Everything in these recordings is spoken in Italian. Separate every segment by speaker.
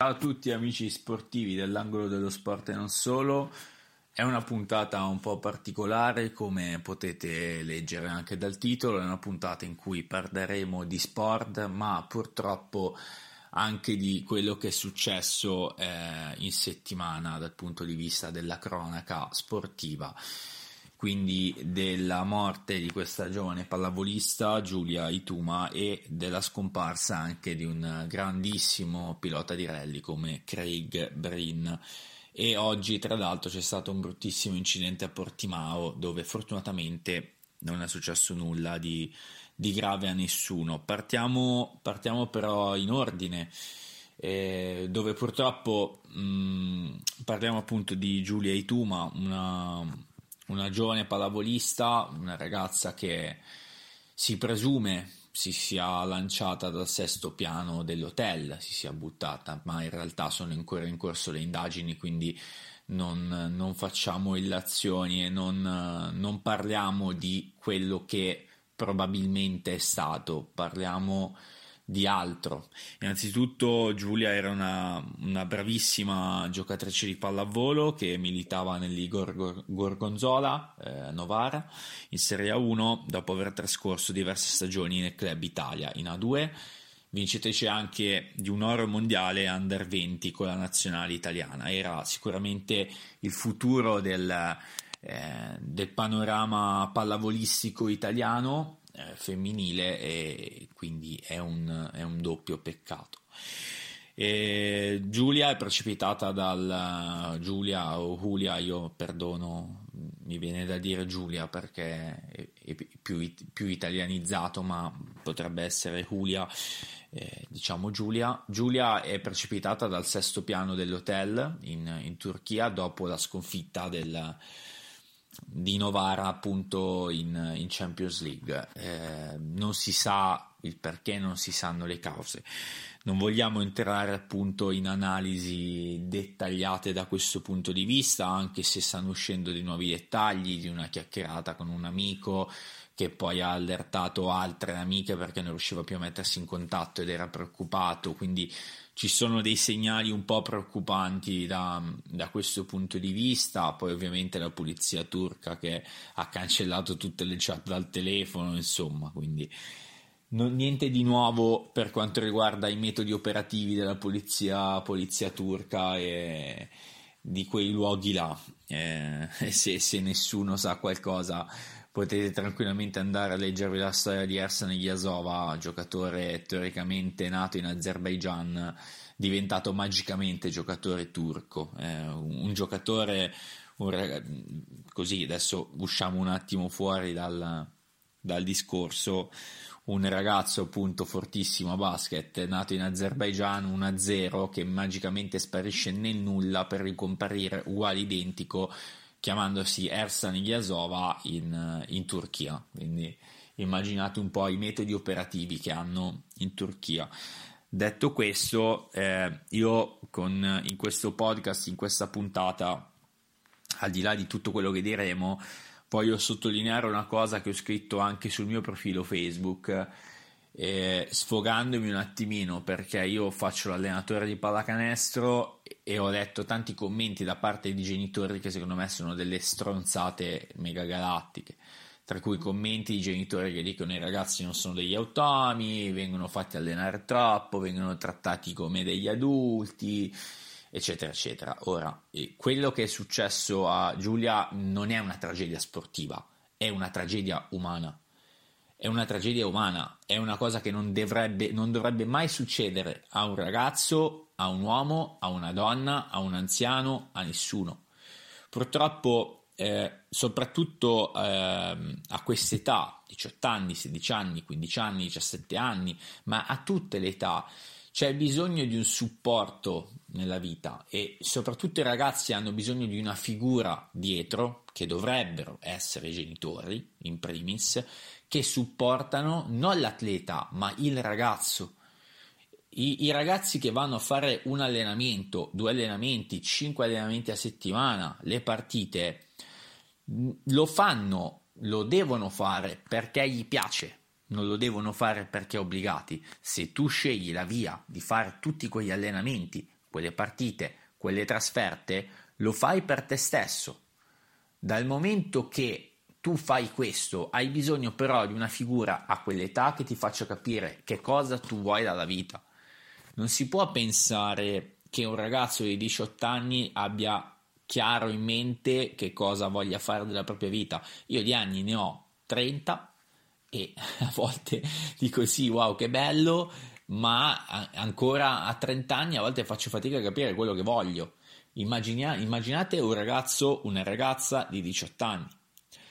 Speaker 1: Ciao a tutti amici sportivi dell'angolo dello sport e non solo. È una puntata un po' particolare, come potete leggere anche dal titolo, è una puntata in cui parleremo di sport, ma purtroppo anche di quello che è successo eh, in settimana dal punto di vista della cronaca sportiva quindi della morte di questa giovane pallavolista Giulia Ituma e della scomparsa anche di un grandissimo pilota di rally come Craig Breen. E oggi, tra l'altro, c'è stato un bruttissimo incidente a Portimao dove fortunatamente non è successo nulla di, di grave a nessuno. Partiamo, partiamo però in ordine. Eh, dove purtroppo mh, mm, parliamo appunto di Giulia Ituma, una una giovane pallavolista, una ragazza che si presume si sia lanciata dal sesto piano dell'hotel, si sia buttata, ma in realtà sono ancora in corso le indagini, quindi non, non facciamo illazioni e non, non, parliamo di quello che probabilmente è stato, parliamo di altro. Innanzitutto Giulia era una, una, bravissima giocatrice di pallavolo che militava nell'Igor Gorgonzola eh, Novara in Serie A1 dopo aver trascorso diverse stagioni nel Club Italia in A2 vincitrice anche di un oro mondiale under 20 con la nazionale italiana era sicuramente il futuro del, eh, del panorama pallavolistico italiano eh, femminile e quindi è un, è un doppio peccato. E Giulia è precipitata dal Giulia o Julia, io perdono, mi viene da dire Giulia perché è, più, più, italianizzato, ma potrebbe essere Julia, eh, diciamo Giulia. Giulia è precipitata dal sesto piano dell'hotel in, in Turchia dopo la sconfitta del, di Novara appunto in, in Champions League. Eh, non si sa il perché, non si sanno le cause. Non vogliamo entrare appunto in analisi dettagliate da questo punto di vista, anche se stanno uscendo dei nuovi dettagli di una chiacchierata con un amico che poi ha allertato altre amiche perché non riusciva più a mettersi in contatto ed era preoccupato, quindi ci sono dei segnali un po' preoccupanti da, da, questo punto di vista, poi ovviamente la polizia turca che ha cancellato tutte le chat dal telefono, insomma, quindi non, niente di nuovo per quanto riguarda i metodi operativi della polizia, polizia turca e di quei luoghi là. Eh, se, se nessuno sa qualcosa potete tranquillamente andare a leggervi la storia di Ersan Ilyasova, giocatore teoricamente nato in Azerbaijan, diventato magicamente giocatore turco, eh, un, giocatore un, così adesso usciamo un attimo fuori dal, dal discorso. Un ragazzo appunto fortissimo a basket nato in Azerbaijan 1-0 che magicamente sparisce nel nulla per ricomparire uguale identico chiamandosi Ersan Ilyasova in, in Turchia. Quindi immaginate un po' i metodi operativi che hanno in Turchia. Detto questo, eh, io con, in questo podcast, in questa puntata, al di là di tutto quello che diremo, voglio sottolineare una cosa che ho scritto anche sul mio profilo Facebook eh, sfogandomi un attimino perché io faccio l'allenatore di pallacanestro e ho letto tanti commenti da parte di genitori che secondo me sono delle stronzate mega tra cui commenti di genitori che dicono i ragazzi non sono degli automi, vengono fatti allenare troppo, vengono trattati come degli adulti, eccetera, eccetera. Ora, quello che è successo a Giulia non è una tragedia sportiva, è una tragedia umana è una tragedia umana, è una cosa che non dovrebbe, non dovrebbe mai succedere a un ragazzo, a un uomo, a una donna, a un anziano, a nessuno. Purtroppo, eh, soprattutto eh, a quest'età, 18 anni, 16 anni, 15 anni, 17 anni, ma a tutte le età, c'è bisogno di un supporto nella vita e soprattutto i ragazzi hanno bisogno di una figura dietro, che dovrebbero essere i genitori in primis, che supportano non l'atleta ma il ragazzo. I, I, ragazzi che vanno a fare un allenamento, due allenamenti, cinque allenamenti a settimana, le partite, lo fanno, lo devono fare perché gli piace, non lo devono fare perché obbligati. Se tu scegli la via di fare tutti quegli allenamenti, quelle partite, quelle trasferte, lo fai per te stesso. Dal momento che tu fai questo, hai bisogno però di una figura a quell'età che ti faccia capire che cosa tu vuoi dalla vita. Non si può pensare che un ragazzo di 18 anni abbia chiaro in mente che cosa voglia fare della propria vita. Io di anni ne ho 30 e a volte dico sì, wow, che bello, ma ancora a 30 anni a volte faccio fatica a capire quello che voglio. Immagina, immaginate un ragazzo, una ragazza di 18 anni.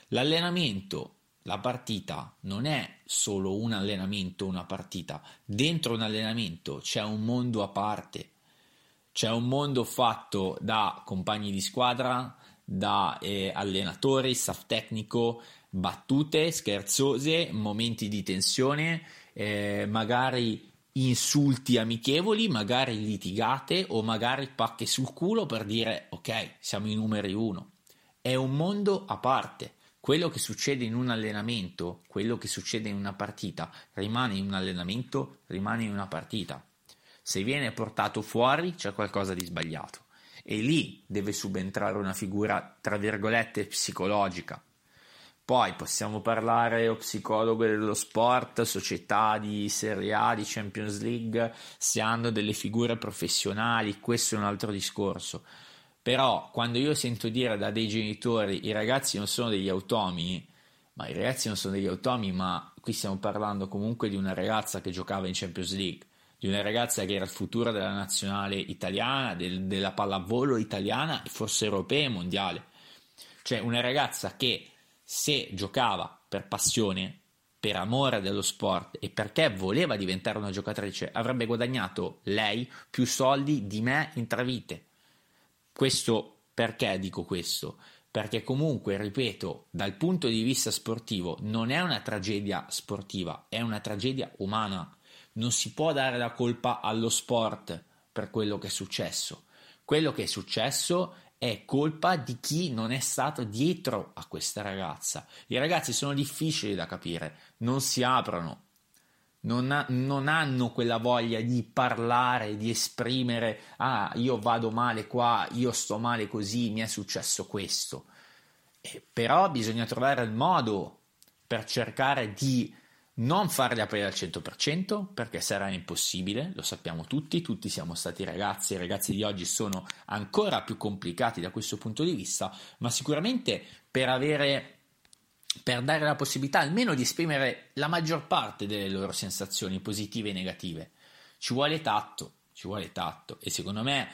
Speaker 1: L'allenamento, la partita non è solo un allenamento, una partita. Dentro un allenamento c'è un mondo a parte. C'è un mondo fatto da compagni di squadra, da eh, allenatori, staff tecnico, battute scherzose, momenti di tensione, eh, magari insulti amichevoli, magari litigate o magari pacche sul culo per dire ok, siamo i numeri uno. È un mondo a parte. Quello che succede in un allenamento, quello che succede in una partita, rimane in un allenamento, rimane in una partita. Se viene portato fuori c'è qualcosa di sbagliato e lì deve subentrare una figura, tra virgolette, psicologica, poi possiamo parlare o psicologo dello sport, società di Serie A, di Champions League, se hanno delle figure professionali, questo è un altro discorso. Però quando io sento dire da dei genitori i ragazzi non sono degli automi, ma i ragazzi non sono degli automi, ma qui stiamo parlando comunque di una ragazza che giocava in Champions League, di una ragazza che era il futuro della nazionale italiana, del, della pallavolo italiana e forse europea e mondiale. Cioè una ragazza che se giocava per passione, per amore dello sport e perché voleva diventare una giocatrice, avrebbe guadagnato lei più soldi di me in tre vite. Questo perché dico questo? Perché comunque, ripeto, dal punto di vista sportivo non è una tragedia sportiva, è una tragedia umana. Non si può dare la colpa allo sport per quello che è successo. Quello che è successo è colpa di chi non è stato dietro a questa ragazza. I ragazzi sono difficili da capire, non si aprono, non, ha, non, hanno quella voglia di parlare, di esprimere, ah, io vado male qua, io sto male così, mi è successo questo. Eh, però bisogna trovare il modo per cercare di non farli aprire al 100% perché sarà impossibile, lo sappiamo tutti, tutti siamo stati ragazzi, i ragazzi di oggi sono ancora più complicati da questo punto di vista, ma sicuramente per avere per dare la possibilità almeno di esprimere la maggior parte delle loro sensazioni positive e negative. Ci vuole tatto, ci vuole tatto e secondo me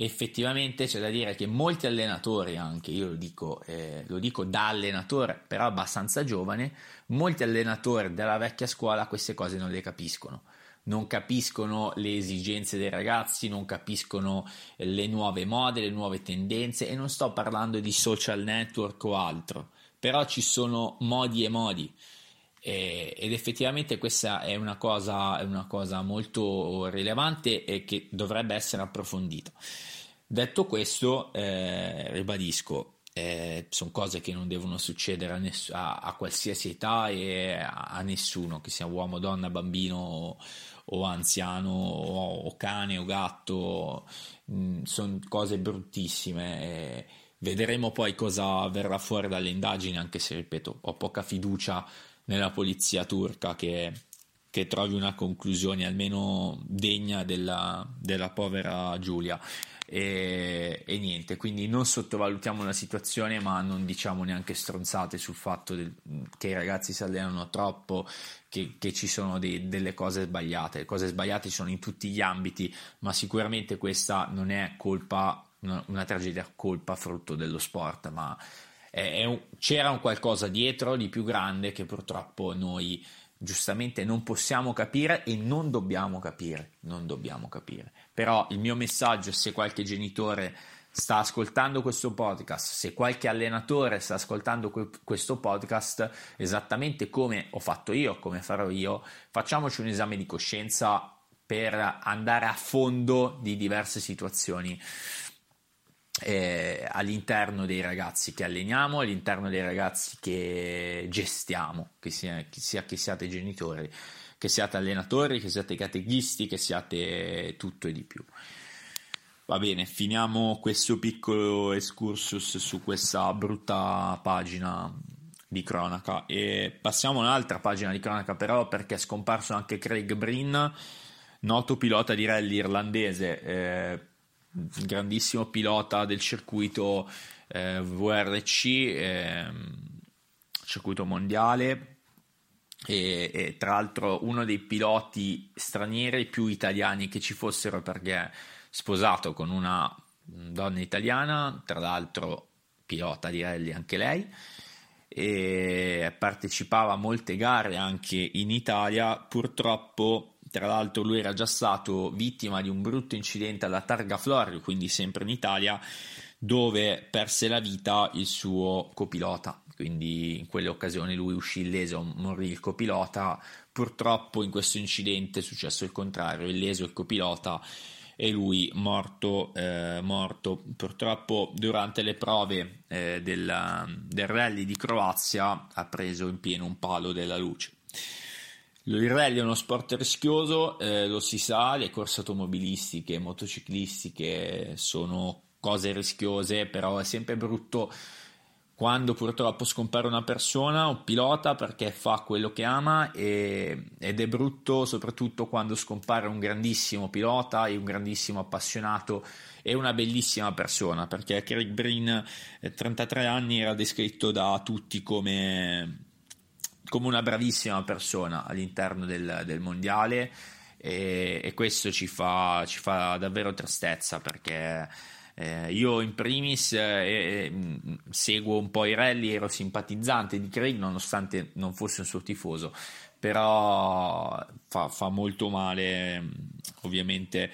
Speaker 1: effettivamente c'è da dire che molti allenatori, anche io lo dico, eh, lo dico da allenatore, però abbastanza giovane, molti allenatori della vecchia scuola queste cose non le capiscono. Non capiscono le esigenze dei ragazzi, non capiscono le nuove mode, le nuove tendenze e non sto parlando di social network o altro, però ci sono modi e modi eh, ed effettivamente questa è una, cosa, è una cosa molto rilevante e che dovrebbe essere approfondita. Detto questo, eh, ribadisco, eh, sono cose che non devono succedere a, ness- a, a qualsiasi età e a, a, nessuno, che sia uomo, donna, bambino o, o anziano o, o, cane o gatto, mm, sono cose bruttissime. Vedremo poi cosa verrà fuori dalle indagini, anche se, ripeto, ho poca fiducia nella polizia turca che, che trovi una conclusione almeno degna della, della povera Giulia. E, e, niente, quindi non sottovalutiamo la situazione, ma non diciamo neanche stronzate sul fatto del, che i ragazzi si allenano troppo, che, che ci sono dei, delle cose sbagliate. Le cose sbagliate ci sono in tutti gli ambiti, ma sicuramente questa non è colpa, una, una tragedia colpa frutto dello sport, ma un, c'era un qualcosa dietro di più grande che purtroppo noi giustamente non possiamo capire e non dobbiamo capire, non dobbiamo capire. Però il mio messaggio, se qualche genitore sta ascoltando questo podcast, se qualche allenatore sta ascoltando que- questo podcast, esattamente come ho fatto io, come farò io, facciamoci un esame di coscienza per andare a fondo di diverse situazioni eh, all'interno dei ragazzi che alleniamo, all'interno dei ragazzi che gestiamo, che sia, che sia che siate genitori, che siate allenatori, che siate catechisti, che siate tutto e di più. Va bene, finiamo questo piccolo excursus su questa brutta pagina di cronaca e passiamo a un'altra pagina di cronaca però perché è scomparso anche Craig Breen, noto pilota di rally irlandese, eh, grandissimo pilota del circuito eh, VRC, eh, circuito mondiale e, e, tra l'altro uno dei piloti stranieri più italiani che ci fossero perché sposato con una donna italiana, tra l'altro pilota di rally anche lei e partecipava a molte gare anche in Italia. Purtroppo, tra l'altro, lui era già stato vittima di un brutto incidente alla Targa Florio, quindi sempre in Italia, dove perse la vita il suo copilota. Quindi in quelle occasioni lui uscì illeso, morì il copilota. Purtroppo in questo incidente è successo il contrario, illeso il copilota e lui morto, eh, morto. Purtroppo durante le prove eh, della, del rally di Croazia ha preso in pieno un palo della luce. Il rally è uno sport rischioso, eh, lo si sa, le corse automobilistiche, motociclistiche sono cose rischiose, però è sempre brutto quando purtroppo scompare una persona, un pilota, perché fa quello che ama e, ed è brutto soprattutto quando scompare un grandissimo pilota e un grandissimo appassionato e una bellissima persona, perché Craig Breen, 33 anni, era descritto da tutti come, come una bravissima persona all'interno del, del mondiale e, e, questo ci fa, ci fa davvero tristezza perché eh, io in primis eh, eh, seguo un po' i rally, ero simpatizzante di Craig nonostante non fosse un suo tifoso, però fa, fa molto male ovviamente.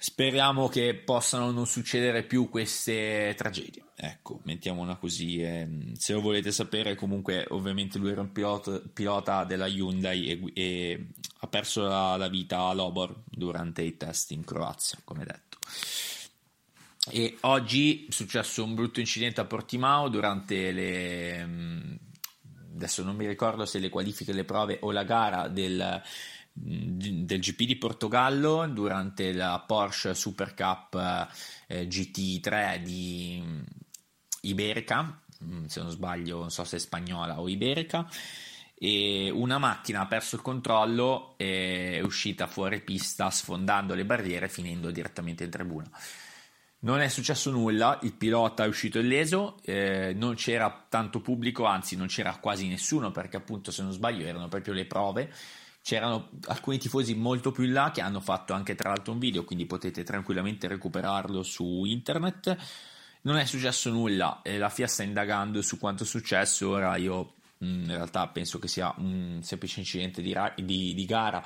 Speaker 1: Speriamo che possano non succedere più queste tragedie. Ecco, mettiamola così. Eh, se lo volete sapere, comunque, ovviamente lui era un pilota, pilota della Hyundai e, e ha perso la, la, vita a Lobor durante i test in Croazia, come detto. E oggi è successo un brutto incidente a Portimao durante le. Mm, adesso non mi ricordo se le qualifiche, le prove o la gara del, del GP di Portogallo durante la Porsche Super Cup eh, GT3 di mm, Iberica, se non sbaglio, non so se è spagnola o iberica. E una macchina ha perso il controllo è uscita fuori pista sfondando le barriere finendo direttamente in tribuna. Non è successo nulla, il pilota è uscito illeso, eh, non c'era tanto pubblico, anzi non c'era quasi nessuno perché appunto se non sbaglio erano proprio le prove. C'erano alcuni tifosi molto più in là che hanno fatto anche tra l'altro un video, quindi potete tranquillamente recuperarlo su internet. Non è successo nulla, la FIA sta indagando su quanto è successo, ora io mm, in realtà penso che sia un semplice incidente di, ra- di, di gara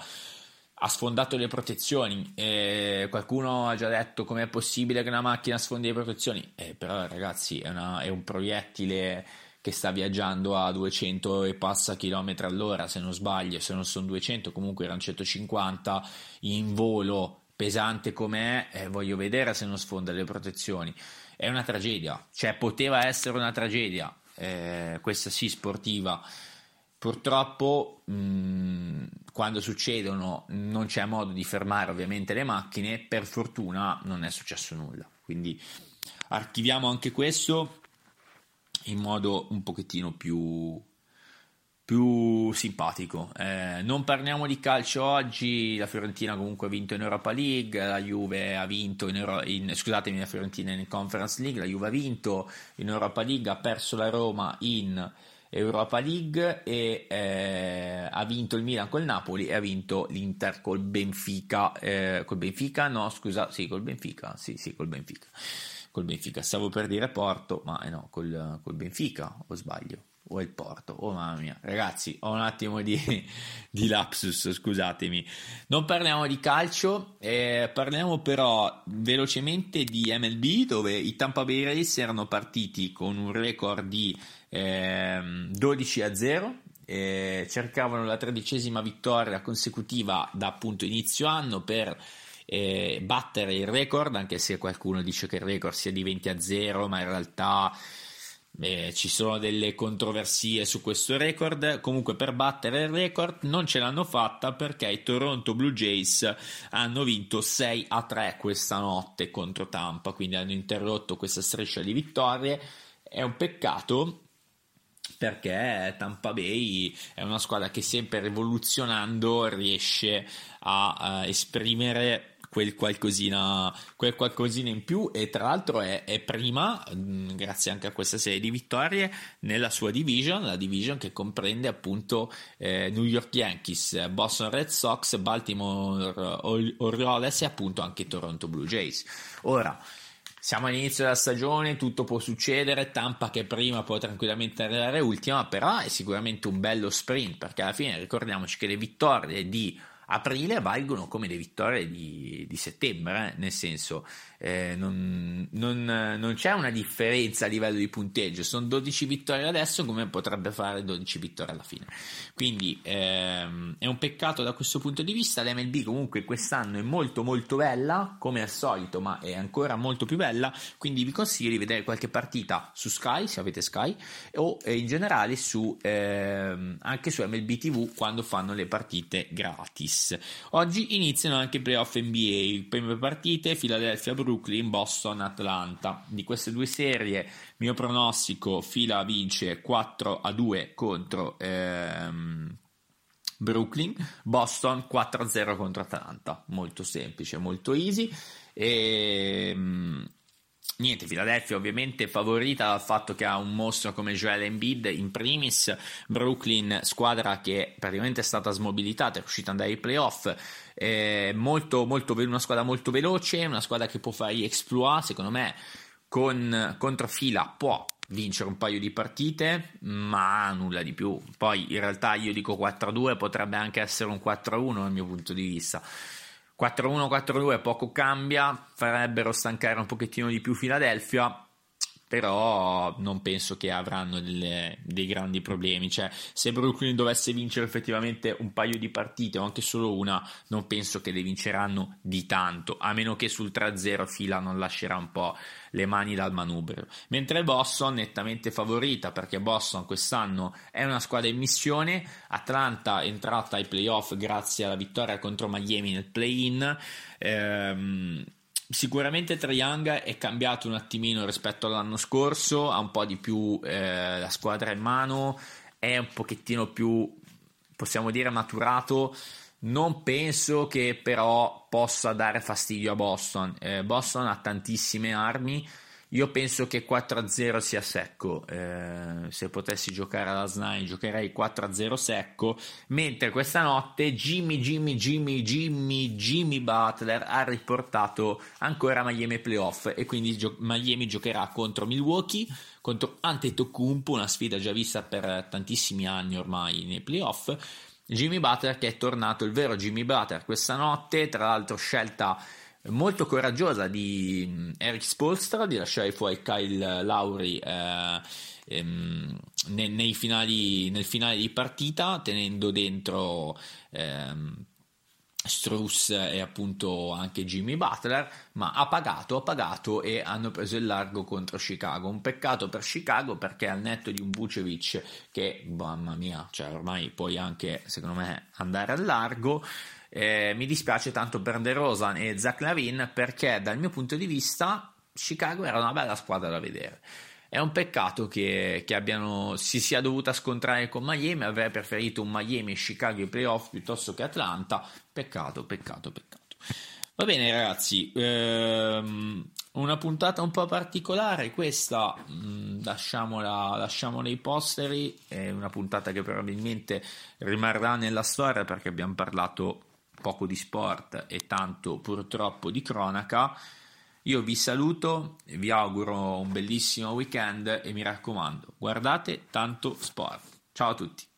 Speaker 1: ha sfondato le protezioni. Eh, qualcuno ha già detto com'è possibile che una macchina sfondi le protezioni. Eh, però, ragazzi, è, una, è, un proiettile che sta viaggiando a 200 e passa chilometri all'ora. Se non sbaglio, se non sono 200, comunque erano 150 in volo pesante com'è. Eh, voglio vedere se non sfonda le protezioni. È una tragedia, cioè poteva essere una tragedia. Eh, questa sì, sportiva Purtroppo mh, quando succedono non c'è modo di fermare ovviamente le macchine, per fortuna non è successo nulla. Quindi archiviamo anche questo in modo un pochettino più, più simpatico. Eh, non parliamo di calcio oggi, la Fiorentina comunque ha vinto in Europa League, la Juve ha vinto in, Euro- in scusatemi, la Fiorentina in Conference League, la Juve ha vinto in Europa League, ha perso la Roma in Europa League e eh, ha vinto il Milan col Napoli e ha vinto l'Inter col Benfica. Eh, col Benfica? No, scusa, sì, col Benfica. Sì, sì, col Benfica. Col Benfica. Stavo per dire Porto, ma eh no, col, col Benfica, o sbaglio? o il Porto. Oh mamma mia, ragazzi, ho un attimo di, di lapsus, scusatemi. Non parliamo di calcio, eh, parliamo però velocemente di MLB, dove i Tampa Bay Rays erano partiti con un record di eh, 12 a 0. Eh, cercavano la tredicesima vittoria consecutiva da appunto inizio anno per eh, battere il record, anche se qualcuno dice che il record sia di 20 a 0, ma in realtà Eh, ci sono delle controversie su questo record. Comunque, per battere il record non ce l'hanno fatta perché i Toronto Blue Jays hanno vinto 6 a 3 questa notte contro Tampa. Quindi hanno interrotto questa striscia di vittorie. È un peccato perché Tampa Bay è una squadra che sempre rivoluzionando riesce a, a esprimere quel qualcosina, quel qualcosina in più e tra l'altro è, è, prima, mm, grazie anche a questa serie di vittorie, nella sua division, la division che comprende appunto eh, New York Yankees, Boston Red Sox, Baltimore Orioles e appunto anche Toronto Blue Jays. Ora, siamo all'inizio della stagione, tutto può succedere, Tampa che prima può tranquillamente arrivare ultima, però è sicuramente un bello sprint, perché alla fine ricordiamoci che le vittorie di aprile valgono come le vittorie di, di settembre, eh? nel senso eh, non, non, non, c'è una differenza a livello di punteggio, sono 12 vittorie adesso come potrebbe fare 12 vittorie alla fine. Quindi ehm, è un peccato da questo punto di vista, l'MLB comunque quest'anno è molto molto bella, come al solito, ma è ancora molto più bella, quindi vi consiglio di vedere qualche partita su Sky, se avete Sky, o eh, in generale su, ehm, anche su MLB TV quando fanno le partite gratis. Oggi iniziano anche i playoff NBA, prime partite, Philadelphia Brooklyn Brooklyn, Boston, Atlanta. Di queste due serie, mio pronostico, Fila vince 4 a 2 contro ehm, Brooklyn, Boston 4 a 0 contro Atlanta. Molto semplice, molto easy. E, ehm, Niente, Philadelphia ovviamente favorita dal fatto che ha un mostro come Joel Embiid in primis, Brooklyn squadra che praticamente è stata smobilitata, è riuscita ad andare ai playoff, è molto, molto, una squadra molto veloce, una squadra che può fare gli exploit, secondo me con, contro fila può vincere un paio di partite, ma nulla di più. Poi in realtà io dico 4-2, potrebbe anche essere un 4-1 dal mio punto di vista 4-1-4-2 poco cambia, farebbero stancare un pochettino di più Philadelphia però non penso che avranno delle, dei grandi problemi. Cioè, se Brooklyn dovesse vincere effettivamente un paio di partite o anche solo una, non penso che le vinceranno di tanto, a meno che sul 3-0 fila non lascerà un po' le mani dal manubrio. Mentre Boston nettamente favorita perché Boston quest'anno è una squadra in missione, Atlanta è entrata ai playoff grazie alla vittoria contro Miami nel play-in. Ehm, Sicuramente Young è cambiato un attimino rispetto all'anno scorso, ha un po' di più eh, la squadra in mano, è un pochettino più, possiamo dire, maturato. Non penso che però possa dare fastidio a Boston. Eh, Boston ha tantissime armi, io penso che 4-0 sia secco. Eh, se potessi giocare alla SNAI, giocherei 4-0 secco. Mentre questa notte Jimmy, Jimmy, Jimmy, Jimmy, Jimmy Butler ha riportato ancora Miami playoff e quindi gio- Miami giocherà contro Milwaukee, contro Antetokounmpo, una sfida già vista per tantissimi anni ormai nei playoff. Jimmy Butler che è tornato il vero Jimmy Butler questa notte, tra l'altro scelta molto coraggiosa di mm, Eric Spolstra di lasciare fuori Kyle Lauri eh, ehm, nei, nei finali, nel finale di partita tenendo dentro ehm, Struss e appunto anche Jimmy Butler, ma ha pagato, ha pagato e hanno preso il largo contro Chicago. Un peccato per Chicago perché al netto di un Vucevic che, mamma mia, cioè ormai puoi anche, secondo me, andare al largo. Eh, mi dispiace tanto per De Rosan e Zach Lavin perché dal mio punto di vista Chicago era una bella squadra da vedere. È un peccato che, che abbiano, si sia dovuta scontrare con Miami, avrei preferito un Miami e Chicago ai playoff piuttosto che Atlanta. Peccato, peccato, peccato. Va bene ragazzi, ehm, una puntata un po' particolare questa, mm, lasciamola, lasciamola ai posteri, è una puntata che probabilmente rimarrà nella storia perché abbiamo parlato poco di sport e tanto purtroppo di cronaca. Io vi saluto, vi auguro un bellissimo weekend e mi raccomando, guardate tanto sport. Ciao a tutti.